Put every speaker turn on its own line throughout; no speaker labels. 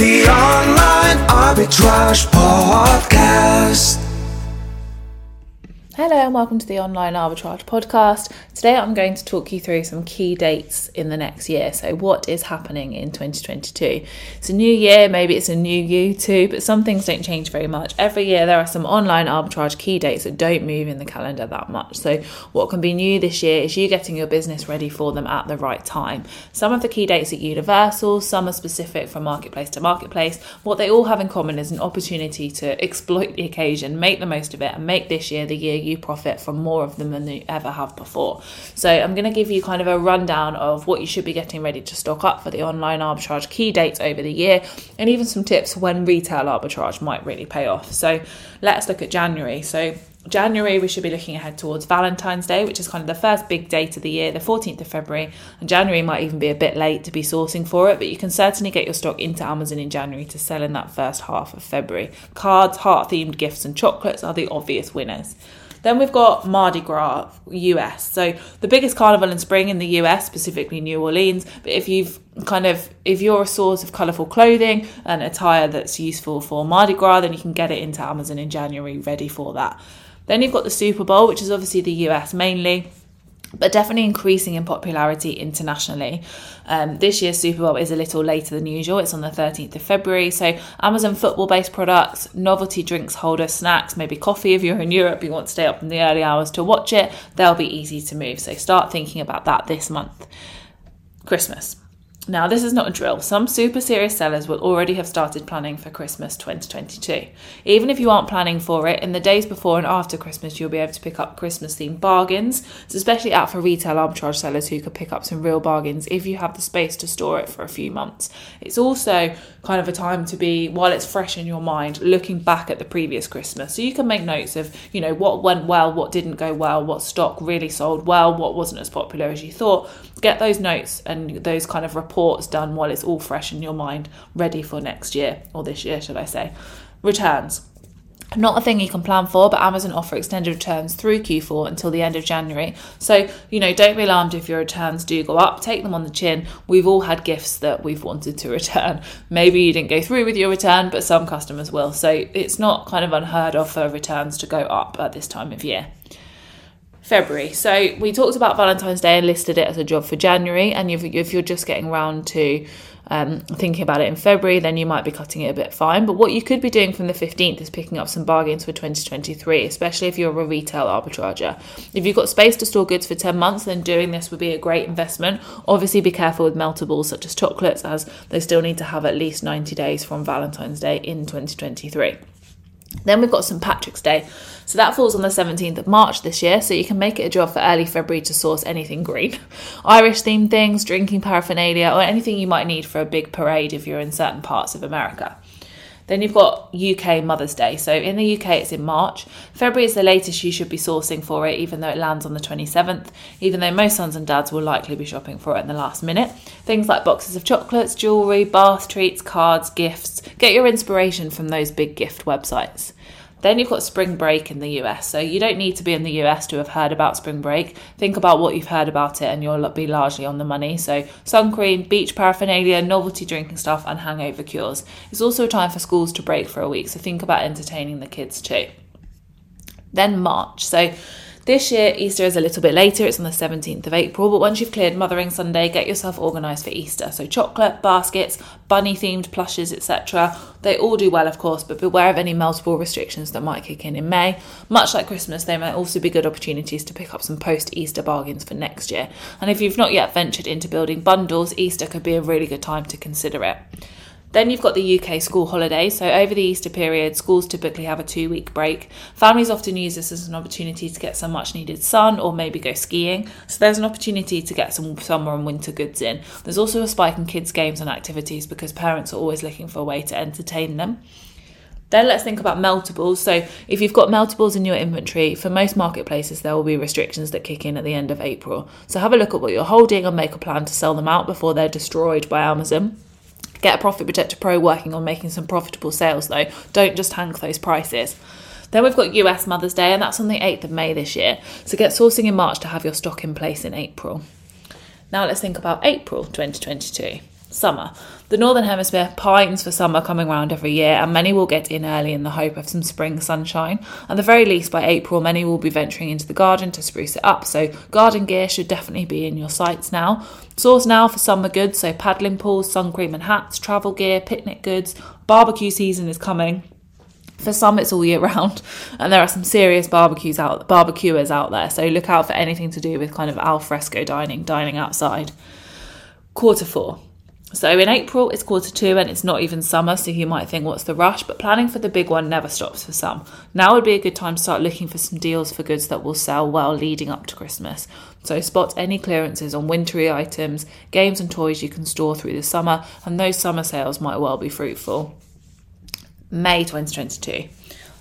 The Online Arbitrage Podcast.
Hello and welcome to the Online Arbitrage Podcast. Today I'm going to talk you through some key dates in the next year. So, what is happening in 2022? It's a new year, maybe it's a new you too, but some things don't change very much. Every year there are some online arbitrage key dates that don't move in the calendar that much. So, what can be new this year is you getting your business ready for them at the right time. Some of the key dates are universal, some are specific from marketplace to marketplace. What they all have in common is an opportunity to exploit the occasion, make the most of it, and make this year the year you you profit from more of them than you ever have before. So I'm going to give you kind of a rundown of what you should be getting ready to stock up for the online arbitrage key dates over the year and even some tips when retail arbitrage might really pay off. So let's look at January. So January, we should be looking ahead towards Valentine's Day, which is kind of the first big date of the year, the 14th of February. And January might even be a bit late to be sourcing for it, but you can certainly get your stock into Amazon in January to sell in that first half of February. Cards, heart themed gifts, and chocolates are the obvious winners. Then we've got Mardi Gras, US. So the biggest carnival in spring in the US, specifically New Orleans. But if you've kind of if you're a source of colourful clothing and attire that's useful for Mardi Gras, then you can get it into Amazon in January ready for that. Then you've got the Super Bowl, which is obviously the US mainly but definitely increasing in popularity internationally. Um, this year's Super Bowl is a little later than usual. It's on the 13th of February. So, Amazon football based products, novelty drinks holder, snacks, maybe coffee if you're in Europe, you want to stay up in the early hours to watch it, they'll be easy to move. So, start thinking about that this month. Christmas. Now, this is not a drill. Some super serious sellers will already have started planning for Christmas 2022. Even if you aren't planning for it, in the days before and after Christmas, you'll be able to pick up Christmas themed bargains. It's especially out for retail arbitrage sellers who could pick up some real bargains if you have the space to store it for a few months. It's also kind of a time to be, while it's fresh in your mind, looking back at the previous Christmas. So you can make notes of, you know, what went well, what didn't go well, what stock really sold well, what wasn't as popular as you thought. Get those notes and those kind of reports done while it's all fresh in your mind, ready for next year, or this year, should I say. Returns. Not a thing you can plan for, but Amazon offer extended returns through Q4 until the end of January. So, you know, don't be alarmed if your returns do go up. Take them on the chin. We've all had gifts that we've wanted to return. Maybe you didn't go through with your return, but some customers will. So it's not kind of unheard of for returns to go up at this time of year. February. So we talked about Valentine's Day and listed it as a job for January. And if, if you're just getting round to um, thinking about it in February, then you might be cutting it a bit fine. But what you could be doing from the 15th is picking up some bargains for 2023, especially if you're a retail arbitrager. If you've got space to store goods for 10 months, then doing this would be a great investment. Obviously, be careful with meltables such as chocolates, as they still need to have at least 90 days from Valentine's Day in 2023. Then we've got St. Patrick's Day. So that falls on the 17th of March this year, so you can make it a job for early February to source anything green. Irish themed things, drinking paraphernalia, or anything you might need for a big parade if you're in certain parts of America. Then you've got UK Mother's Day. So in the UK, it's in March. February is the latest you should be sourcing for it, even though it lands on the 27th, even though most sons and dads will likely be shopping for it in the last minute. Things like boxes of chocolates, jewellery, bath treats, cards, gifts. Get your inspiration from those big gift websites. Then you've got spring break in the US. So you don't need to be in the US to have heard about spring break. Think about what you've heard about it and you'll be largely on the money. So sun cream, beach paraphernalia, novelty drinking stuff, and hangover cures. It's also a time for schools to break for a week. So think about entertaining the kids too. Then March. So this year, Easter is a little bit later, it's on the 17th of April, but once you've cleared Mothering Sunday, get yourself organised for Easter. So, chocolate, baskets, bunny themed plushes, etc. They all do well, of course, but beware of any meltable restrictions that might kick in in May. Much like Christmas, they might also be good opportunities to pick up some post Easter bargains for next year. And if you've not yet ventured into building bundles, Easter could be a really good time to consider it. Then you've got the UK school holiday. So, over the Easter period, schools typically have a two week break. Families often use this as an opportunity to get some much needed sun or maybe go skiing. So, there's an opportunity to get some summer and winter goods in. There's also a spike in kids' games and activities because parents are always looking for a way to entertain them. Then let's think about meltables. So, if you've got meltables in your inventory, for most marketplaces, there will be restrictions that kick in at the end of April. So, have a look at what you're holding and make a plan to sell them out before they're destroyed by Amazon. Get a Profit Protector Pro working on making some profitable sales though. Don't just hank those prices. Then we've got US Mother's Day, and that's on the 8th of May this year. So get sourcing in March to have your stock in place in April. Now let's think about April 2022. Summer. The Northern Hemisphere pines for summer coming round every year, and many will get in early in the hope of some spring sunshine. At the very least, by April, many will be venturing into the garden to spruce it up, so garden gear should definitely be in your sights now. Source now for summer goods, so paddling pools, sun cream and hats, travel gear, picnic goods. Barbecue season is coming. For some, it's all year round, and there are some serious barbecues out, barbecuers out there. So look out for anything to do with kind of al fresco dining, dining outside. Quarter four. So in April, it's quarter two and it's not even summer, so you might think, what's the rush? But planning for the big one never stops for some. Now would be a good time to start looking for some deals for goods that will sell well leading up to Christmas. So spot any clearances on wintry items, games and toys you can store through the summer, and those summer sales might well be fruitful. May 2022.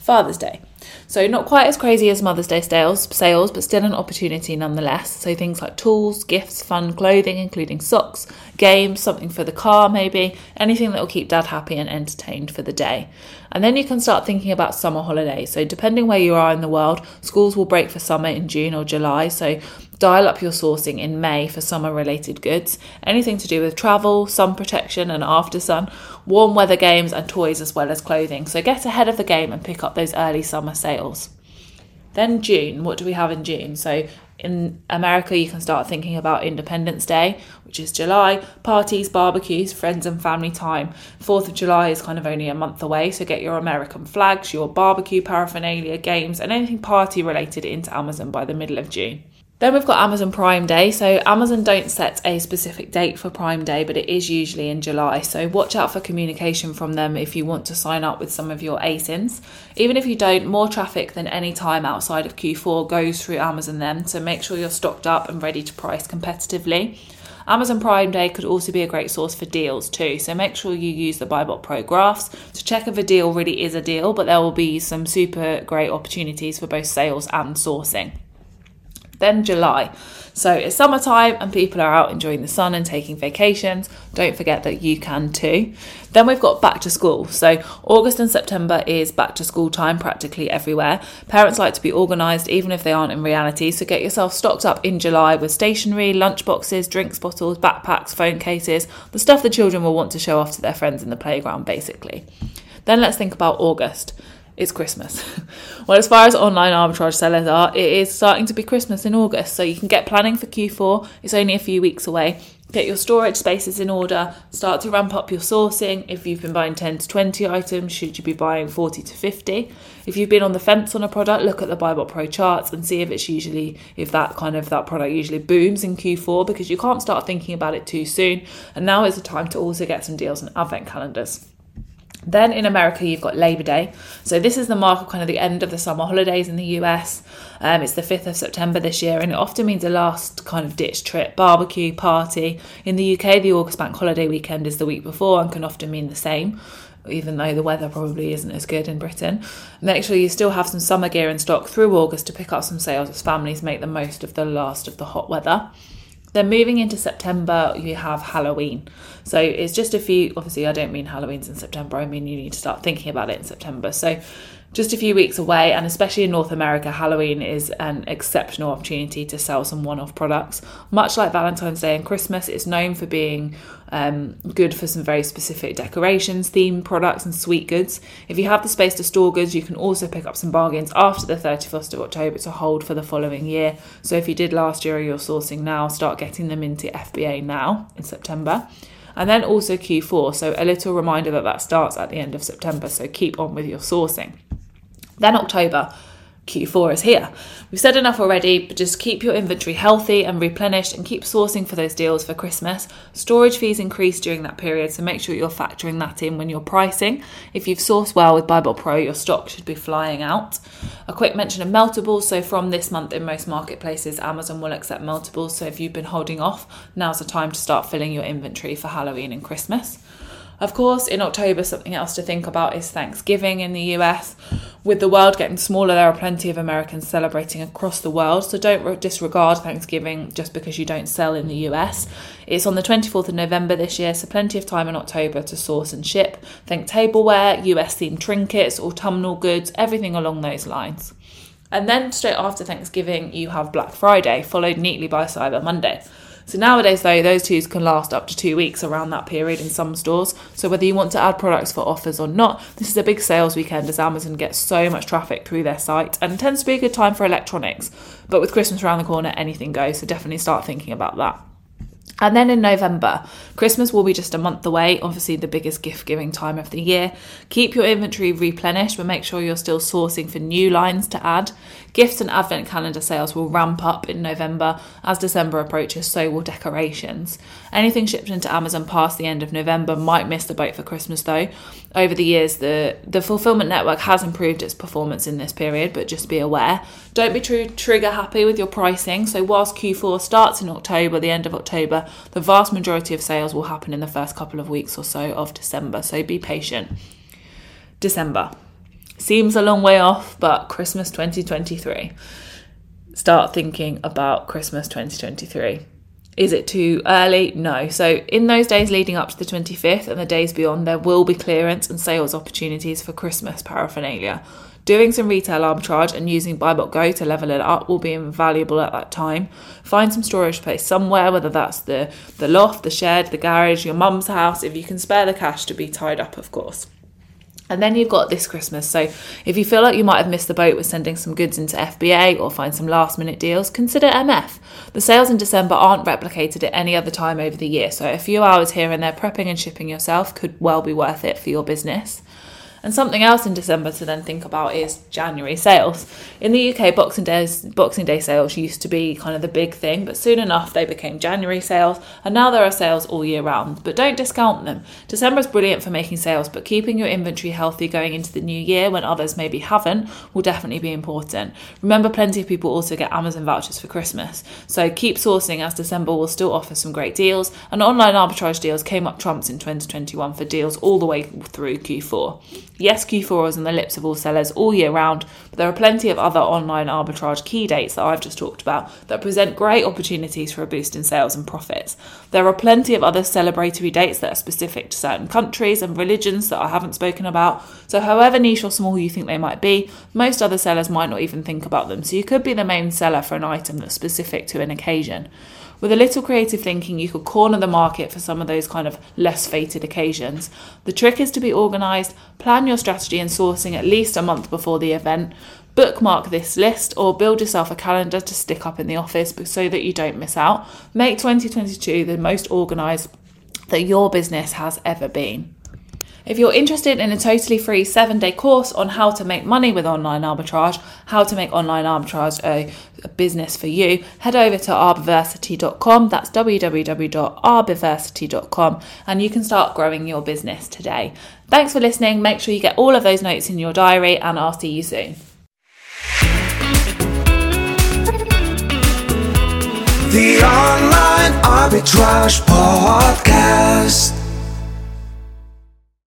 Father's Day. So not quite as crazy as Mother's Day sales, sales, but still an opportunity nonetheless. So things like tools, gifts, fun clothing, including socks, games, something for the car maybe, anything that will keep dad happy and entertained for the day. And then you can start thinking about summer holidays. So depending where you are in the world, schools will break for summer in June or July. So dial up your sourcing in May for summer related goods. Anything to do with travel, sun protection and after sun, warm weather games and toys as well as clothing. So get ahead of the game and pick up those early summer sales. Then June, what do we have in June? So in America, you can start thinking about Independence Day, which is July, parties, barbecues, friends and family time. 4th of July is kind of only a month away, so get your American flags, your barbecue paraphernalia, games, and anything party related into Amazon by the middle of June. Then we've got Amazon Prime Day. So Amazon don't set a specific date for Prime Day, but it is usually in July. So watch out for communication from them if you want to sign up with some of your ASINs. Even if you don't, more traffic than any time outside of Q4 goes through Amazon then. So make sure you're stocked up and ready to price competitively. Amazon Prime Day could also be a great source for deals too. So make sure you use the Buybot Pro graphs to check if a deal really is a deal, but there will be some super great opportunities for both sales and sourcing. Then July. So it's summertime and people are out enjoying the sun and taking vacations. Don't forget that you can too. Then we've got back to school. So August and September is back to school time practically everywhere. Parents like to be organised even if they aren't in reality. So get yourself stocked up in July with stationery, lunch boxes, drinks bottles, backpacks, phone cases, the stuff the children will want to show off to their friends in the playground basically. Then let's think about August it's Christmas. well, as far as online arbitrage sellers are, it is starting to be Christmas in August, so you can get planning for Q4. It's only a few weeks away. Get your storage spaces in order, start to ramp up your sourcing. If you've been buying 10 to 20 items, should you be buying 40 to 50? If you've been on the fence on a product, look at the Buybot Pro charts and see if it's usually if that kind of that product usually booms in Q4 because you can't start thinking about it too soon. And now is the time to also get some deals on advent calendars. Then in America, you've got Labor Day. So this is the mark of kind of the end of the summer holidays in the US. Um, it's the 5th of September this year, and it often means a last kind of ditch trip, barbecue, party. In the UK, the August bank holiday weekend is the week before and can often mean the same. Even though the weather probably isn't as good in Britain, make sure you still have some summer gear in stock through August to pick up some sales as families make the most of the last of the hot weather. Then moving into September, you have Halloween. So it's just a few, obviously, I don't mean Halloween's in September, I mean you need to start thinking about it in September. So just a few weeks away, and especially in North America, Halloween is an exceptional opportunity to sell some one off products. Much like Valentine's Day and Christmas, it's known for being um, good for some very specific decorations, themed products, and sweet goods. If you have the space to store goods, you can also pick up some bargains after the 31st of October to hold for the following year. So if you did last year or you're sourcing now, start getting them into FBA now in September and then also Q4. So a little reminder that that starts at the end of September. So keep on with your sourcing. Then October, Q4 is here. We've said enough already, but just keep your inventory healthy and replenished and keep sourcing for those deals for Christmas. Storage fees increase during that period, so make sure you're factoring that in when you're pricing. If you've sourced well with Buybot Pro, your stock should be flying out. A quick mention of meltables. So, from this month in most marketplaces, Amazon will accept meltables. So, if you've been holding off, now's the time to start filling your inventory for Halloween and Christmas. Of course, in October, something else to think about is Thanksgiving in the US. With the world getting smaller, there are plenty of Americans celebrating across the world, so don't disregard Thanksgiving just because you don't sell in the US. It's on the 24th of November this year, so plenty of time in October to source and ship. Think tableware, US themed trinkets, autumnal goods, everything along those lines. And then straight after Thanksgiving, you have Black Friday, followed neatly by Cyber Monday. So nowadays, though, those twos can last up to two weeks around that period in some stores. So whether you want to add products for offers or not, this is a big sales weekend as Amazon gets so much traffic through their site and tends to be a good time for electronics. But with Christmas around the corner, anything goes. So definitely start thinking about that. And then in November, Christmas will be just a month away, obviously the biggest gift giving time of the year. Keep your inventory replenished, but make sure you're still sourcing for new lines to add. Gifts and advent calendar sales will ramp up in November. As December approaches, so will decorations. Anything shipped into Amazon past the end of November might miss the boat for Christmas though. Over the years, the, the fulfillment network has improved its performance in this period, but just be aware. Don't be tr- trigger happy with your pricing. So, whilst Q4 starts in October, the end of October, the vast majority of sales will happen in the first couple of weeks or so of December. So, be patient. December. Seems a long way off, but Christmas 2023. Start thinking about Christmas 2023. Is it too early? No. So, in those days leading up to the 25th and the days beyond, there will be clearance and sales opportunities for Christmas paraphernalia. Doing some retail arbitrage and using BuyBot Go to level it up will be invaluable at that time. Find some storage space somewhere, whether that's the, the loft, the shed, the garage, your mum's house, if you can spare the cash to be tied up, of course. And then you've got this Christmas. So if you feel like you might have missed the boat with sending some goods into FBA or find some last minute deals, consider MF. The sales in December aren't replicated at any other time over the year, so a few hours here and there prepping and shipping yourself could well be worth it for your business. And something else in December to then think about is January sales. In the UK, Boxing Day, Boxing Day sales used to be kind of the big thing, but soon enough they became January sales, and now there are sales all year round. But don't discount them. December is brilliant for making sales, but keeping your inventory healthy going into the new year when others maybe haven't will definitely be important. Remember, plenty of people also get Amazon vouchers for Christmas, so keep sourcing as December will still offer some great deals, and online arbitrage deals came up trumps in 2021 for deals all the way through Q4. Yes, Q4 is on the lips of all sellers all year round, but there are plenty of other online arbitrage key dates that I've just talked about that present great opportunities for a boost in sales and profits. There are plenty of other celebratory dates that are specific to certain countries and religions that I haven't spoken about. So, however niche or small you think they might be, most other sellers might not even think about them. So, you could be the main seller for an item that's specific to an occasion. With a little creative thinking, you could corner the market for some of those kind of less fated occasions. The trick is to be organised, plan your strategy and sourcing at least a month before the event. Bookmark this list or build yourself a calendar to stick up in the office so that you don't miss out. Make 2022 the most organised that your business has ever been. If you're interested in a totally free seven day course on how to make money with online arbitrage, how to make online arbitrage a, a business for you, head over to arbiversity.com. That's www.arbiversity.com and you can start growing your business today. Thanks for listening. Make sure you get all of those notes in your diary and I'll see you soon.
The Online Arbitrage Podcast.